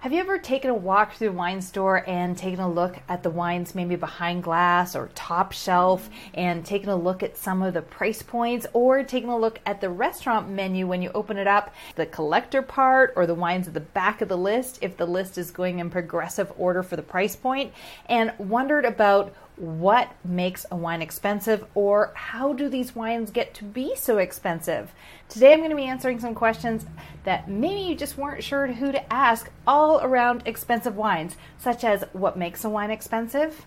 Have you ever taken a walk through a wine store and taken a look at the wines maybe behind glass or top shelf and taken a look at some of the price points or taken a look at the restaurant menu when you open it up, the collector part or the wines at the back of the list if the list is going in progressive order for the price point? And wondered about what makes a wine expensive or how do these wines get to be so expensive? Today I'm going to be answering some questions that maybe you just weren't sure who to ask all around expensive wines, such as what makes a wine expensive?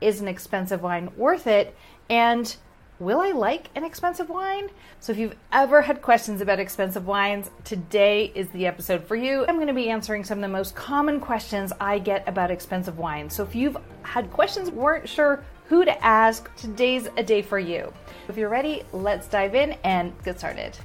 Is an expensive wine worth it? And will I like an expensive wine? So, if you've ever had questions about expensive wines, today is the episode for you. I'm going to be answering some of the most common questions I get about expensive wines. So, if you've had questions, weren't sure who to ask, today's a day for you. If you're ready, let's dive in and get started.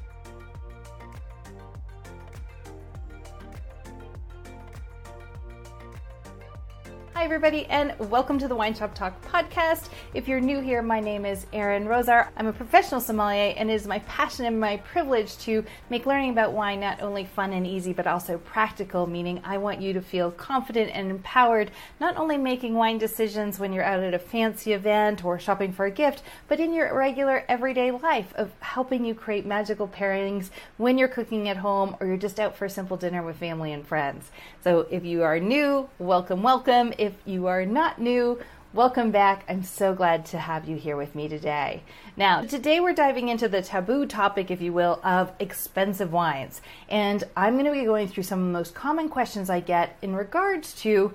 Hi, everybody, and welcome to the Wine Shop Talk podcast. If you're new here, my name is Erin Rosar. I'm a professional sommelier, and it is my passion and my privilege to make learning about wine not only fun and easy, but also practical, meaning I want you to feel confident and empowered, not only making wine decisions when you're out at a fancy event or shopping for a gift, but in your regular everyday life of helping you create magical pairings when you're cooking at home or you're just out for a simple dinner with family and friends. So if you are new, welcome, welcome. If you are not new, welcome back. I'm so glad to have you here with me today. Now, today we're diving into the taboo topic, if you will, of expensive wines. And I'm going to be going through some of the most common questions I get in regards to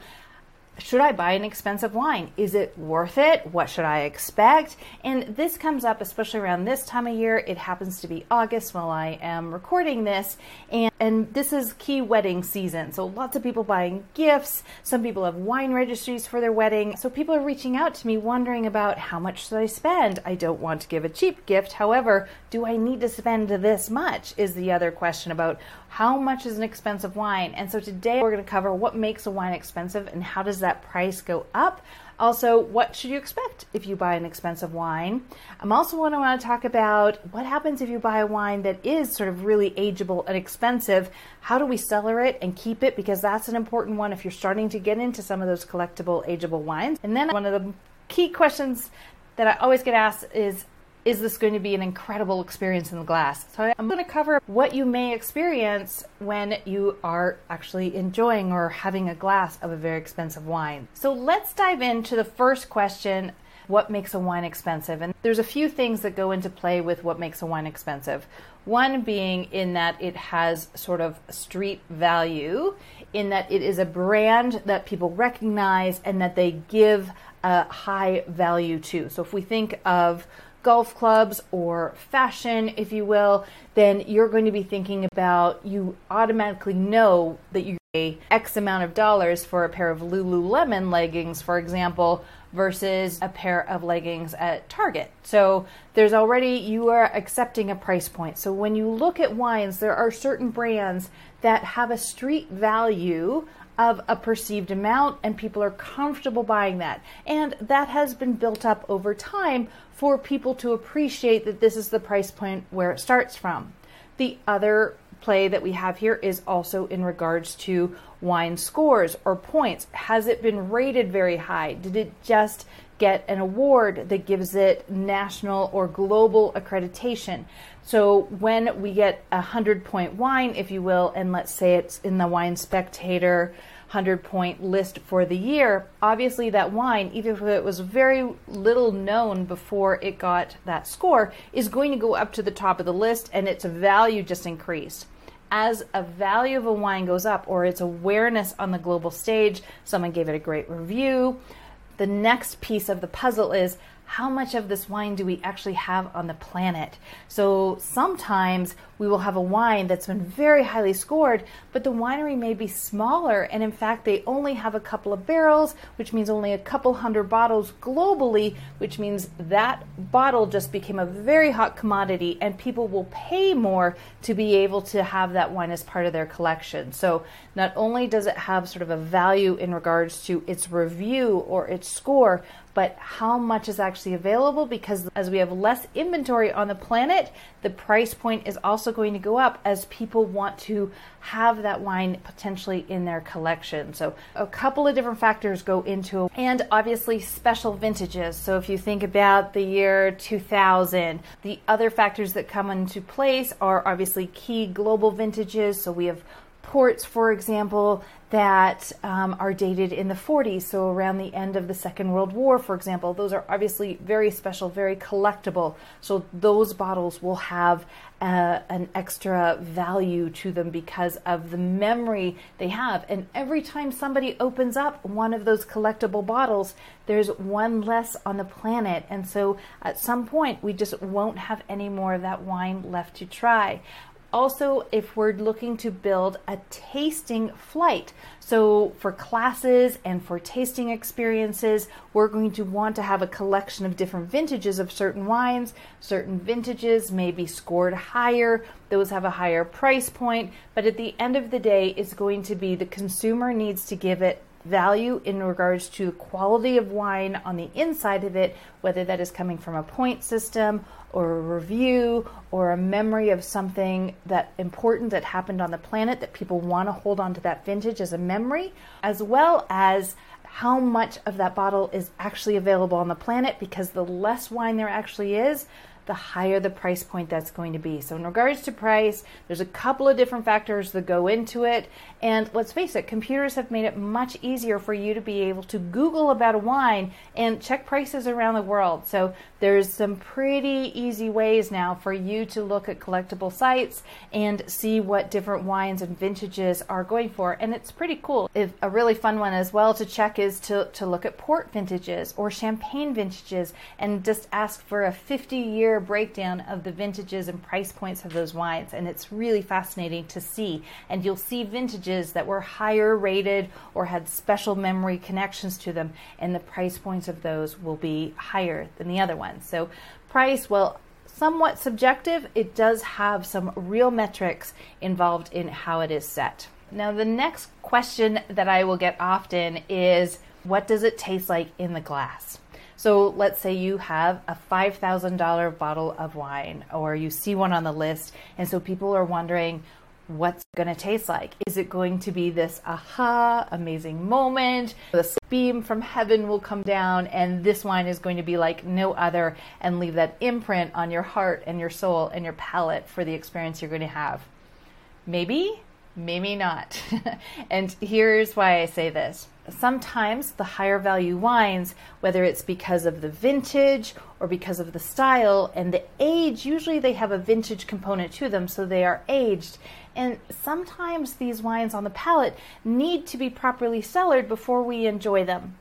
should I buy an expensive wine? Is it worth it? What should I expect? And this comes up especially around this time of year. It happens to be August while I am recording this, and, and this is key wedding season. So lots of people buying gifts. Some people have wine registries for their wedding. So people are reaching out to me wondering about how much should I spend? I don't want to give a cheap gift. However, do I need to spend this much? Is the other question about how much is an expensive wine? And so today we're going to cover what makes a wine expensive and how does that price go up? Also, what should you expect if you buy an expensive wine? I'm also going to want to talk about what happens if you buy a wine that is sort of really ageable and expensive. How do we cellar it and keep it? Because that's an important one if you're starting to get into some of those collectible ageable wines. And then one of the key questions that I always get asked is is this going to be an incredible experience in the glass? So I'm going to cover what you may experience when you are actually enjoying or having a glass of a very expensive wine. So let's dive into the first question what makes a wine expensive? And there's a few things that go into play with what makes a wine expensive. One being in that it has sort of street value, in that it is a brand that people recognize and that they give a high value to. So if we think of golf clubs or fashion, if you will, then you're going to be thinking about you automatically know that you pay X amount of dollars for a pair of Lululemon leggings, for example, versus a pair of leggings at Target. So there's already, you are accepting a price point. So when you look at wines, there are certain brands that have a street value of a perceived amount and people are comfortable buying that. And that has been built up over time for people to appreciate that this is the price point where it starts from. The other play that we have here is also in regards to wine scores or points. Has it been rated very high? Did it just get an award that gives it national or global accreditation? So when we get a 100 point wine, if you will, and let's say it's in the Wine Spectator 100 point list for the year, obviously that wine, even if it was very little known before it got that score, is going to go up to the top of the list and its value just increased. As a value of a wine goes up or its awareness on the global stage, someone gave it a great review. The next piece of the puzzle is how much of this wine do we actually have on the planet? So sometimes we will have a wine that's been very highly scored, but the winery may be smaller, and in fact, they only have a couple of barrels, which means only a couple hundred bottles globally, which means that bottle just became a very hot commodity, and people will pay more to be able to have that wine as part of their collection. So not only does it have sort of a value in regards to its review or its score, but how much is actually available because as we have less inventory on the planet, the price point is also going to go up as people want to have that wine potentially in their collection. So, a couple of different factors go into it, and obviously special vintages. So, if you think about the year 2000, the other factors that come into place are obviously key global vintages. So, we have ports, for example, that um, are dated in the 40s, so around the end of the Second World War, for example. Those are obviously very special, very collectible. So those bottles will have uh, an extra value to them because of the memory they have. And every time somebody opens up one of those collectible bottles, there's one less on the planet. And so at some point, we just won't have any more of that wine left to try also if we're looking to build a tasting flight. So, for classes and for tasting experiences, we're going to want to have a collection of different vintages of certain wines. Certain vintages may be scored higher, those have a higher price point, but at the end of the day, it's going to be the consumer needs to give it value in regards to the quality of wine on the inside of it, whether that is coming from a point system or a review or a memory of something that important that happened on the planet that people want to hold on to that vintage as a memory, as well as how much of that bottle is actually available on the planet because the less wine there actually is, the higher the price point that's going to be. So, in regards to price, there's a couple of different factors that go into it. And let's face it, computers have made it much easier for you to be able to Google about a wine and check prices around the world. So, there's some pretty easy ways now for you to look at collectible sites and see what different wines and vintages are going for. And it's pretty cool. If a really fun one as well to check is to, to look at port vintages or champagne vintages and just ask for a 50 year breakdown of the vintages and price points of those wines, and it's really fascinating to see. And you'll see vintages that were higher rated or had special memory connections to them, and the price points of those will be higher than the other ones. So, price, well, somewhat subjective, it does have some real metrics involved in how it is set. Now, the next question that I will get often is what does it taste like in the glass? So let's say you have a $5,000 bottle of wine, or you see one on the list, and so people are wondering, what's going to taste like? Is it going to be this aha, amazing moment? The beam from heaven will come down, and this wine is going to be like no other and leave that imprint on your heart and your soul and your palate for the experience you're going to have. Maybe, maybe not. and here's why I say this sometimes the higher value wines, whether it's because of the vintage or because of the style and the age, usually they have a vintage component to them, so they are aged. And sometimes these wines on the palate need to be properly cellared before we enjoy them.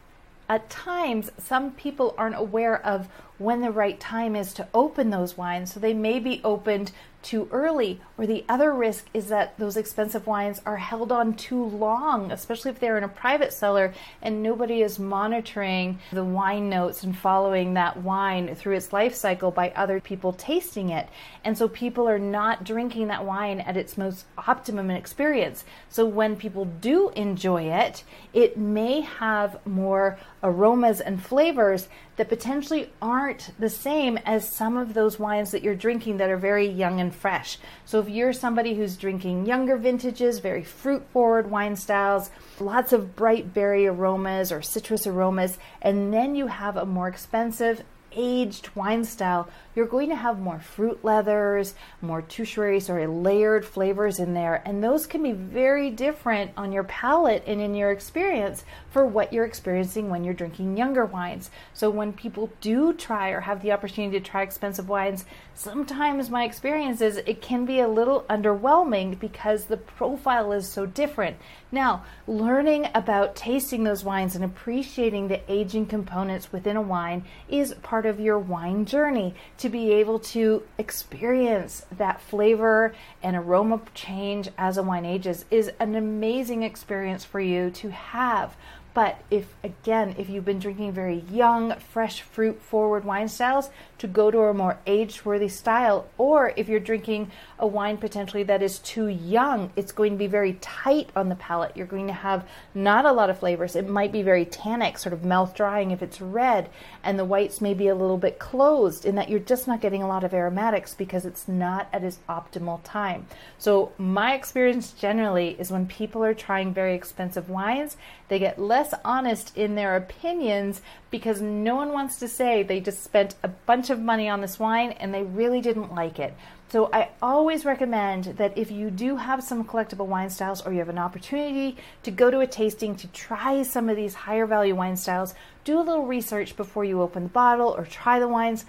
At times, some people aren't aware of when the right time is to open those wines, so they may be opened too early, or the other risk is that those expensive wines are held on too long, especially if they're in a private cellar and nobody is monitoring the wine notes and following that wine through its life cycle by other people tasting it. And so people are not drinking that wine at its most optimum experience. So when people do enjoy it, it may have more aromas and flavors that potentially aren't the same as some of those wines that you're drinking that are very young and fresh. So if you're somebody who's drinking younger vintages, very fruit forward wine styles, lots of bright berry aromas or citrus aromas, and then you have a more expensive aged wine style, you're going to have more fruit leathers, more tertiary, sorry, layered flavors in there. And those can be very different on your palate and in your experience for what you're experiencing when you're drinking younger wines. So when people do try or have the opportunity to try expensive wines, sometimes my experience is it can be a little underwhelming because the profile is so different. Now, learning about tasting those wines and appreciating the aging components within a wine is part of your wine journey to be able to experience that flavor and aroma change as a wine ages is an amazing experience for you to have But if, again, if you've been drinking very young, fresh fruit forward wine styles, to go to a more age worthy style, or if you're drinking a wine potentially that is too young, it's going to be very tight on the palate. You're going to have not a lot of flavors. It might be very tannic, sort of mouth drying if it's red, and the whites may be a little bit closed in that you're just not getting a lot of aromatics because it's not at its optimal time. So, my experience generally is when people are trying very expensive wines, they get less honest in their opinions because no one wants to say they just spent a bunch of money on this wine and they really didn't like it. So I always recommend that if you do have some collectible wine styles or you have an opportunity to go to a tasting to try some of these higher value wine styles, do a little research before you open the bottle or try the wines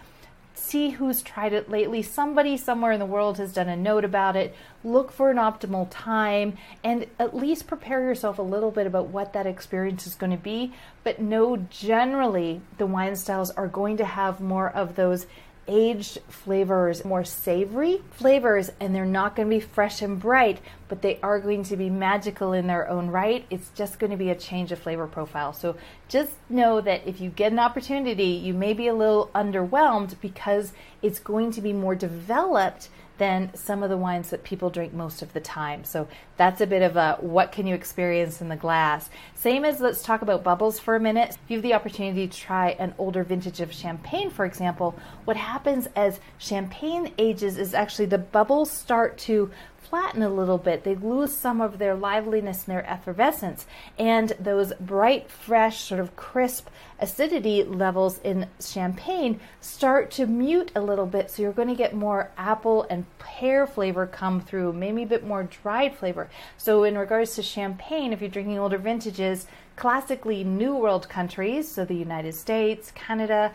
see who's tried it lately. Somebody somewhere in the world has done a note about it. Look for an optimal time and at least prepare yourself a little bit about what that experience is going to be. But know generally the wine styles are going to have more of those aged flavors, more savory flavors, and they're not going to be fresh and bright, but they are going to be magical in their own right. It's just going to be a change of flavor profile. So just know that if you get an opportunity, you may be a little underwhelmed because it's going to be more developed than some of the wines that people drink most of the time. So that's a bit of a what can you experience in the glass. Same as let's talk about bubbles for a minute. If you have the opportunity to try an older vintage of champagne, for example, what happens as champagne ages is actually the bubbles start to flatten a little bit. They lose some of their liveliness and their effervescence. And those bright, fresh, sort of crisp acidity levels in champagne start to mute a little bit. So you're going to get more apple and pear flavor come through, maybe a bit more dried flavor. So, in regards to champagne, if you're drinking older vintages, classically New World countries, so the United States, Canada,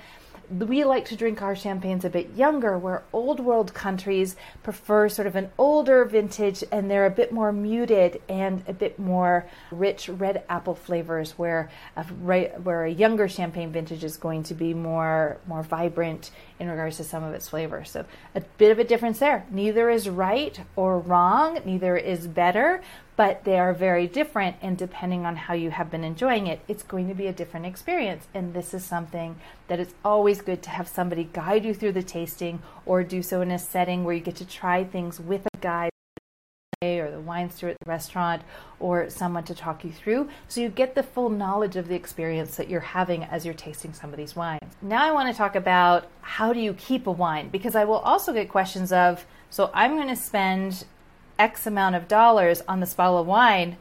we like to drink our champagnes a bit younger, where old world countries prefer sort of an older vintage and they're a bit more muted and a bit more rich red apple flavors, where a, where a younger champagne vintage is going to be more more vibrant in regards to some of its flavors. So a bit of a difference there. Neither is right or wrong, neither is better, but they are very different. And depending on how you have been enjoying it, it's going to be a different experience. And this is something that it's always good to have somebody guide you through the tasting or do so in a setting where you get to try things with a guide or the wine steward at the restaurant or someone to talk you through so you get the full knowledge of the experience that you're having as you're tasting some of these wines. Now I want to talk about how do you keep a wine because I will also get questions of so I'm going to spend X amount of dollars on this bottle of wine,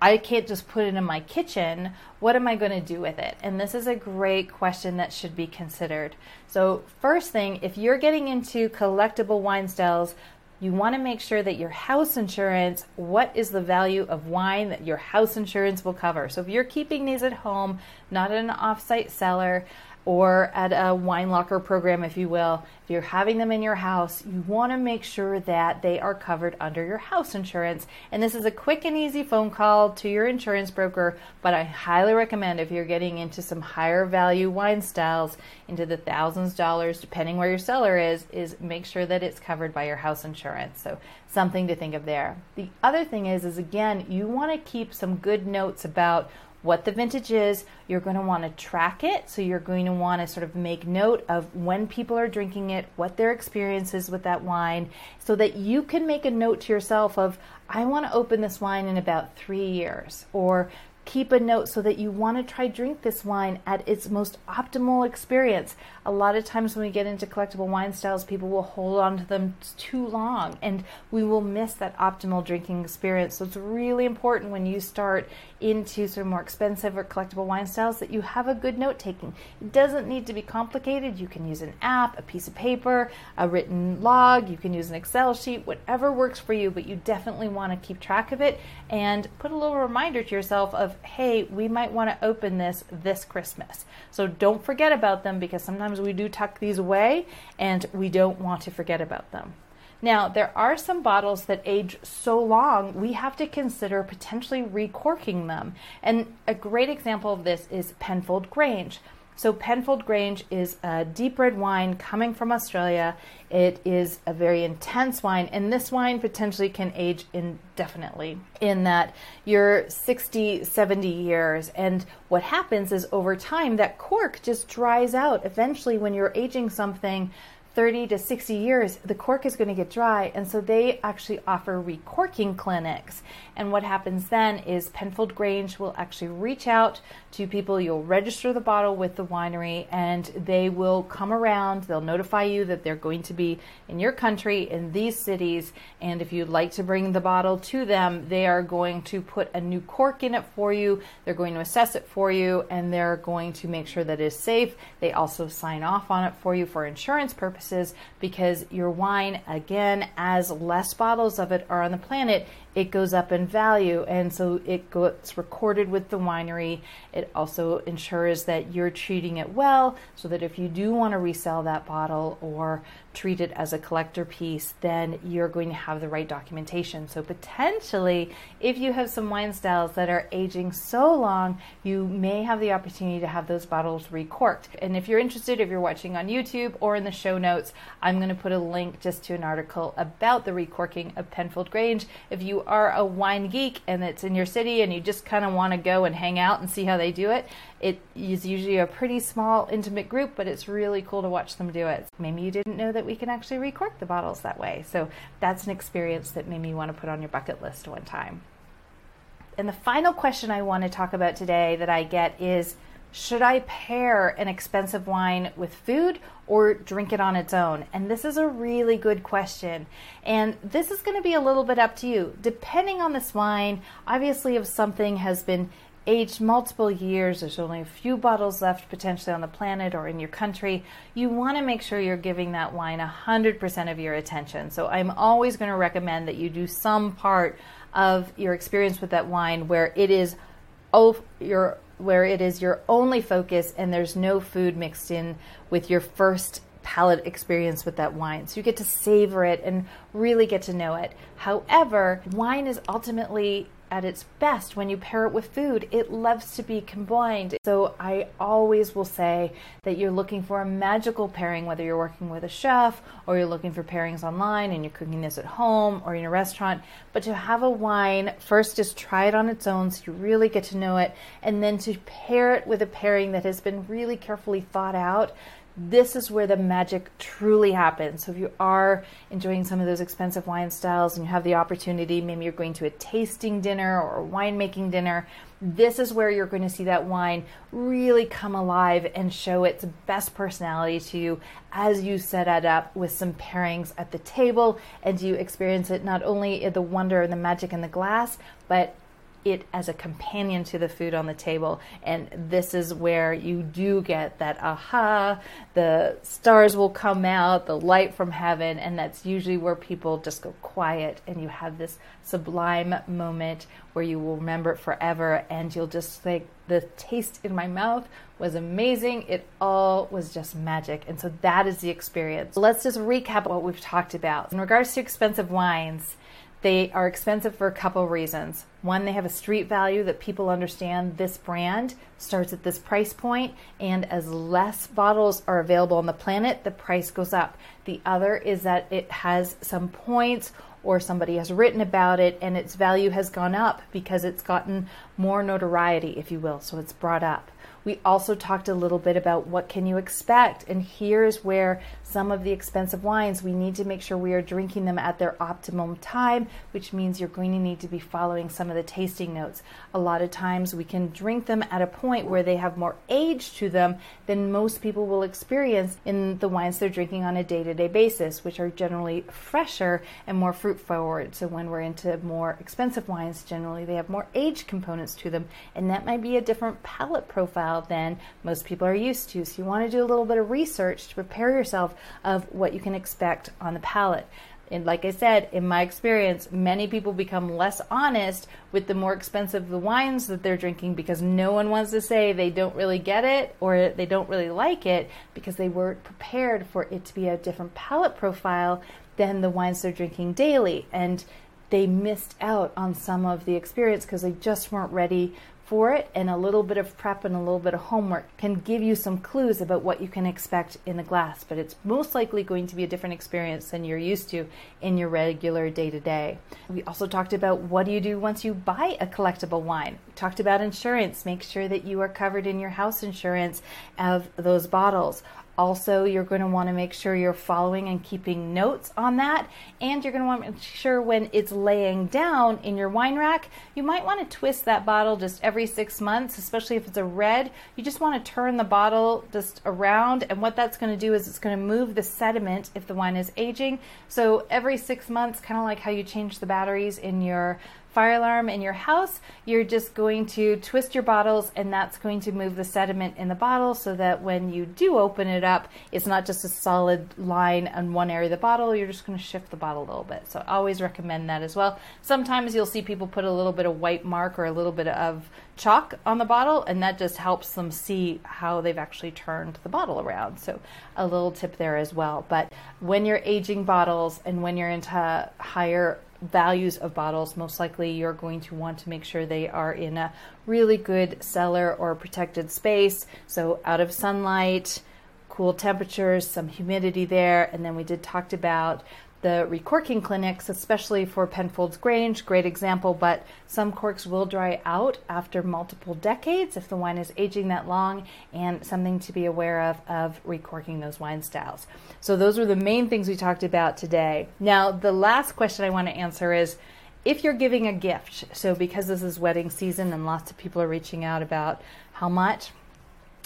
I can't just put it in my kitchen. What am I going to do with it? And this is a great question that should be considered. So, first thing, if you're getting into collectible wine styles, you want to make sure that your house insurance, what is the value of wine that your house insurance will cover? So, if you're keeping these at home, not in an offsite cellar, or at a wine locker program, if you will, if you're having them in your house, you want to make sure that they are covered under your house insurance. And this is a quick and easy phone call to your insurance broker, but I highly recommend if you're getting into some higher value wine styles, into the thousands of dollars, depending where your cellar is, is make sure that it's covered by your house insurance. So something to think of there. The other thing is, is again, you want to keep some good notes about what the vintage is. You're going to want to track it. So you're going to want to sort of make note of when people are drinking it, what their experience is with that wine, so that you can make a note to yourself of, I want to open this wine in about three years, or keep a note so that you want to try drink this wine at its most optimal experience. A lot of times when we get into collectible wine styles, people will hold on to them too long and we will miss that optimal drinking experience. So it's really important when you start into sort of more expensive or collectible wine styles that you have a good note taking. It doesn't need to be complicated. You can use an app, a piece of paper, a written log, you can use an Excel sheet, whatever works for you, but you definitely want to keep track of it and put a little reminder to yourself of hey, we might want to open this this Christmas. So don't forget about them because sometimes we do tuck these away and we don't want to forget about them. Now, there are some bottles that age so long, we have to consider potentially recorking them. And a great example of this is Penfold Grange. So, Penfold Grange is a deep red wine coming from Australia. It is a very intense wine, and this wine potentially can age indefinitely in that you're 60, 70 years. And what happens is over time, that cork just dries out. Eventually, when you're aging something, 30 to 60 years, the cork is going to get dry. And so they actually offer recorking clinics. And what happens then is Penfold Grange will actually reach out to people. You'll register the bottle with the winery and they will come around. They'll notify you that they're going to be in your country, in these cities. And if you'd like to bring the bottle to them, they are going to put a new cork in it for you. They're going to assess it for you and they're going to make sure that it is safe. They also sign off on it for you for insurance purposes because your wine, again, as less bottles of it are on the planet, it goes up in value. And so it gets recorded with the winery. It also ensures that you're treating it well so that if you do want to resell that bottle or treat it as a collector piece, then you're going to have the right documentation. So potentially, if you have some wine styles that are aging so long, you may have the opportunity to have those bottles recorked. And if you're interested, if you're watching on YouTube or in the show notes, I'm going to put a link just to an article about the recorking of Penfold Grange. If you are a wine geek and it's in your city and you just kind of want to go and hang out and see how they do it, it is usually a pretty small, intimate group, but it's really cool to watch them do it. Maybe you didn't know that we can actually recork the bottles that way. So that's an experience that made me want to put on your bucket list one time. And the final question I want to talk about today that I get is should I pair an expensive wine with food or drink it on its own? And this is a really good question. And this is going to be a little bit up to you. Depending on this wine, obviously, if something has been aged multiple years, there's only a few bottles left potentially on the planet or in your country, you want to make sure you're giving that wine 100% of your attention. So I'm always going to recommend that you do some part of your experience with that wine where it is oh, your where it is your only focus and there's no food mixed in with your first palate experience with that wine. So you get to savor it and really get to know it. However, wine is ultimately at its best when you pair it with food. It loves to be combined. So I always will say that you're looking for a magical pairing, whether you're working with a chef or you're looking for pairings online and you're cooking this at home or in a restaurant. But to have a wine, first just try it on its own so you really get to know it, and then to pair it with a pairing that has been really carefully thought out this is where the magic truly happens. So if you are enjoying some of those expensive wine styles and you have the opportunity, maybe you're going to a tasting dinner or a winemaking dinner, this is where you're going to see that wine really come alive and show its best personality to you as you set it up with some pairings at the table and you experience it not only in the wonder and the magic in the glass, but it as a companion to the food on the table. And this is where you do get that aha, the stars will come out, the light from heaven, and that's usually where people just go quiet and you have this sublime moment where you will remember it forever and you'll just think the taste in my mouth was amazing. It all was just magic. And so that is the experience. Let's just recap what we've talked about. In regards to expensive wines, they are expensive for a couple reasons. One, they have a street value that people understand this brand starts at this price point, and as less bottles are available on the planet, the price goes up. The other is that it has some points or somebody has written about it and its value has gone up because it's gotten more notoriety, if you will, so it's brought up. We also talked a little bit about what can you expect, and here's where some of the expensive wines we need to make sure we are drinking them at their optimum time, which means you're going to need to be following some of the tasting notes. A lot of times we can drink them at a point where they have more age to them than most people will experience in the wines they're drinking on a day-to-day basis, which are generally fresher and more fruit forward. So when we're into more expensive wines, generally they have more age components to them, and that might be a different palate profile than most people are used to. So you want to do a little bit of research to prepare yourself of what you can expect on the palate. And like I said, in my experience, many people become less honest with the more expensive the wines that they're drinking because no one wants to say they don't really get it or they don't really like it because they weren't prepared for it to be a different palate profile than the wines they're drinking daily. And they missed out on some of the experience because they just weren't ready for it, and a little bit of prep and a little bit of homework can give you some clues about what you can expect in the glass. But it's most likely going to be a different experience than you're used to in your regular day to day. We also talked about what do you do once you buy a collectible wine. We talked about insurance. Make sure that you are covered in your house insurance of those bottles. Also, you're going to want to make sure you're following and keeping notes on that. And you're going to want to make sure when it's laying down in your wine rack, you might want to twist that bottle just every six months, especially if it's a red. You just want to turn the bottle just around. And what that's going to do is it's going to move the sediment if the wine is aging. So every six months, kind of like how you change the batteries in your fire alarm in your house, you're just going to twist your bottles and that's going to move the sediment in the bottle so that when you do open it up, it's not just a solid line on one area of the bottle. You're just going to shift the bottle a little bit. So I always recommend that as well. Sometimes you'll see people put a little bit of white mark or a little bit of chalk on the bottle, and that just helps them see how they've actually turned the bottle around. So, a little tip there as well. But when you're aging bottles and when you're into higher values of bottles, most likely you're going to want to make sure they are in a really good cellar or protected space. So, out of sunlight, cool temperatures, some humidity there. And then we did talked about the recorking clinics, especially for Penfolds Grange, great example, but some corks will dry out after multiple decades if the wine is aging that long, and something to be aware of of recorking those wine styles. So, those are the main things we talked about today. Now, the last question I want to answer is if you're giving a gift, so because this is wedding season and lots of people are reaching out about how much,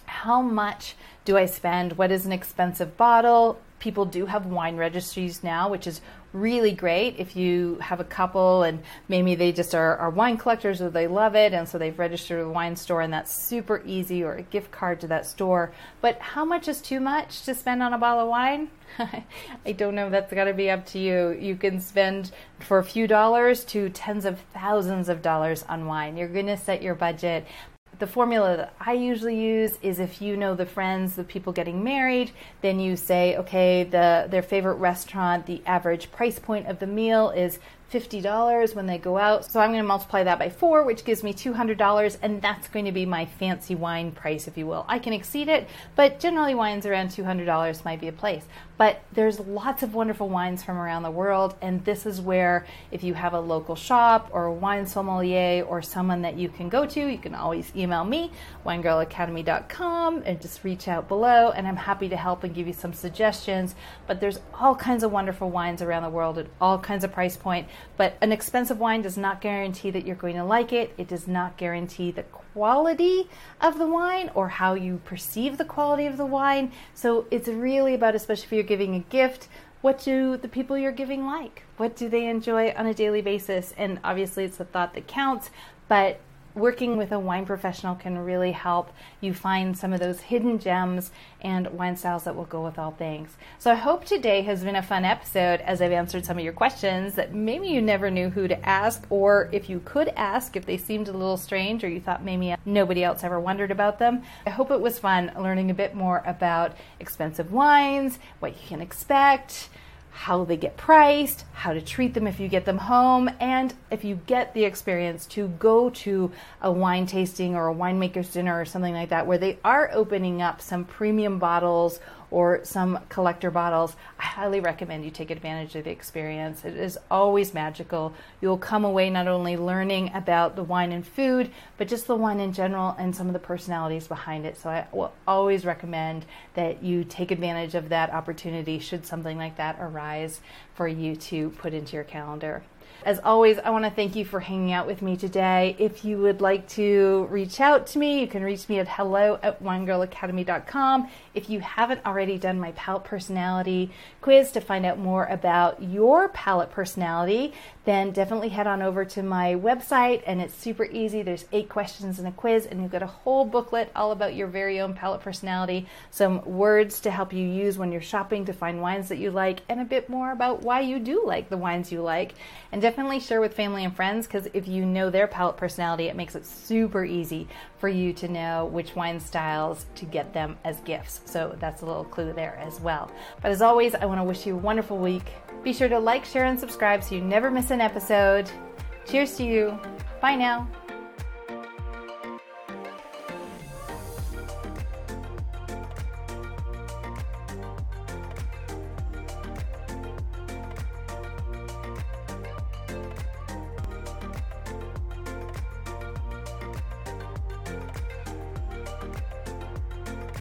how much do I spend? What is an expensive bottle? People do have wine registries now, which is really great if you have a couple and maybe they just are, are, wine collectors or they love it and so they've registered a wine store and that's super easy or a gift card to that store. But how much is too much to spend on a bottle of wine? I don't know. That's got to be up to you. You can spend for a few dollars to tens of thousands of dollars on wine. You're going to set your budget the formula that I usually use is if you know the friends, the people getting married, then you say, okay, the their favorite restaurant, the average price point of the meal is $50 when they go out. So I'm going to multiply that by four, which gives me $200, and that's going to be my fancy wine price, if you will. I can exceed it, but generally wines around $200 might be a place. But there's lots of wonderful wines from around the world, and this is where if you have a local shop or a wine sommelier or someone that you can go to, you can always email me, winegirlacademy.com, and just reach out below, and I'm happy to help and give you some suggestions. But there's all kinds of wonderful wines around the world at all kinds of price point. But an expensive wine does not guarantee that you're going to like it. It does not guarantee the quality of the wine or how you perceive the quality of the wine. So it's really about, especially if you're giving a gift, what do the people you're giving like? What do they enjoy on a daily basis? And obviously, it's the thought that counts, but working with a wine professional can really help you find some of those hidden gems and wine styles that will go with all things. So I hope today has been a fun episode as I've answered some of your questions that maybe you never knew who to ask, or if you could ask, if they seemed a little strange or you thought maybe nobody else ever wondered about them. I hope it was fun learning a bit more about expensive wines, what you can expect how they get priced, how to treat them if you get them home, and if you get the experience to go to a wine tasting or a winemaker's dinner or something like that, where they are opening up some premium bottles or some collector bottles, I highly recommend you take advantage of the experience. It is always magical. You'll come away not only learning about the wine and food, but just the wine in general and some of the personalities behind it. So I will always recommend that you take advantage of that opportunity should something like that arise for you to put into your calendar. As always, I want to thank you for hanging out with me today. If you would like to reach out to me, you can reach me at hello at winegirlacademy.com. If you haven't already done my palate personality quiz to find out more about your palate personality, then definitely head on over to my website and it's super easy. There's eight questions in a quiz, and you've got a whole booklet all about your very own palate personality, some words to help you use when you're shopping to find wines that you like, and a bit more about why you do like the wines you like. And definitely share with family and friends because if you know their palate personality, it makes it super easy for you to know which wine styles to get them as gifts. So that's a little clue there as well. But as always, I want to wish you a wonderful week. Be sure to like, share, and subscribe so you never miss an episode. Cheers to you. Bye now.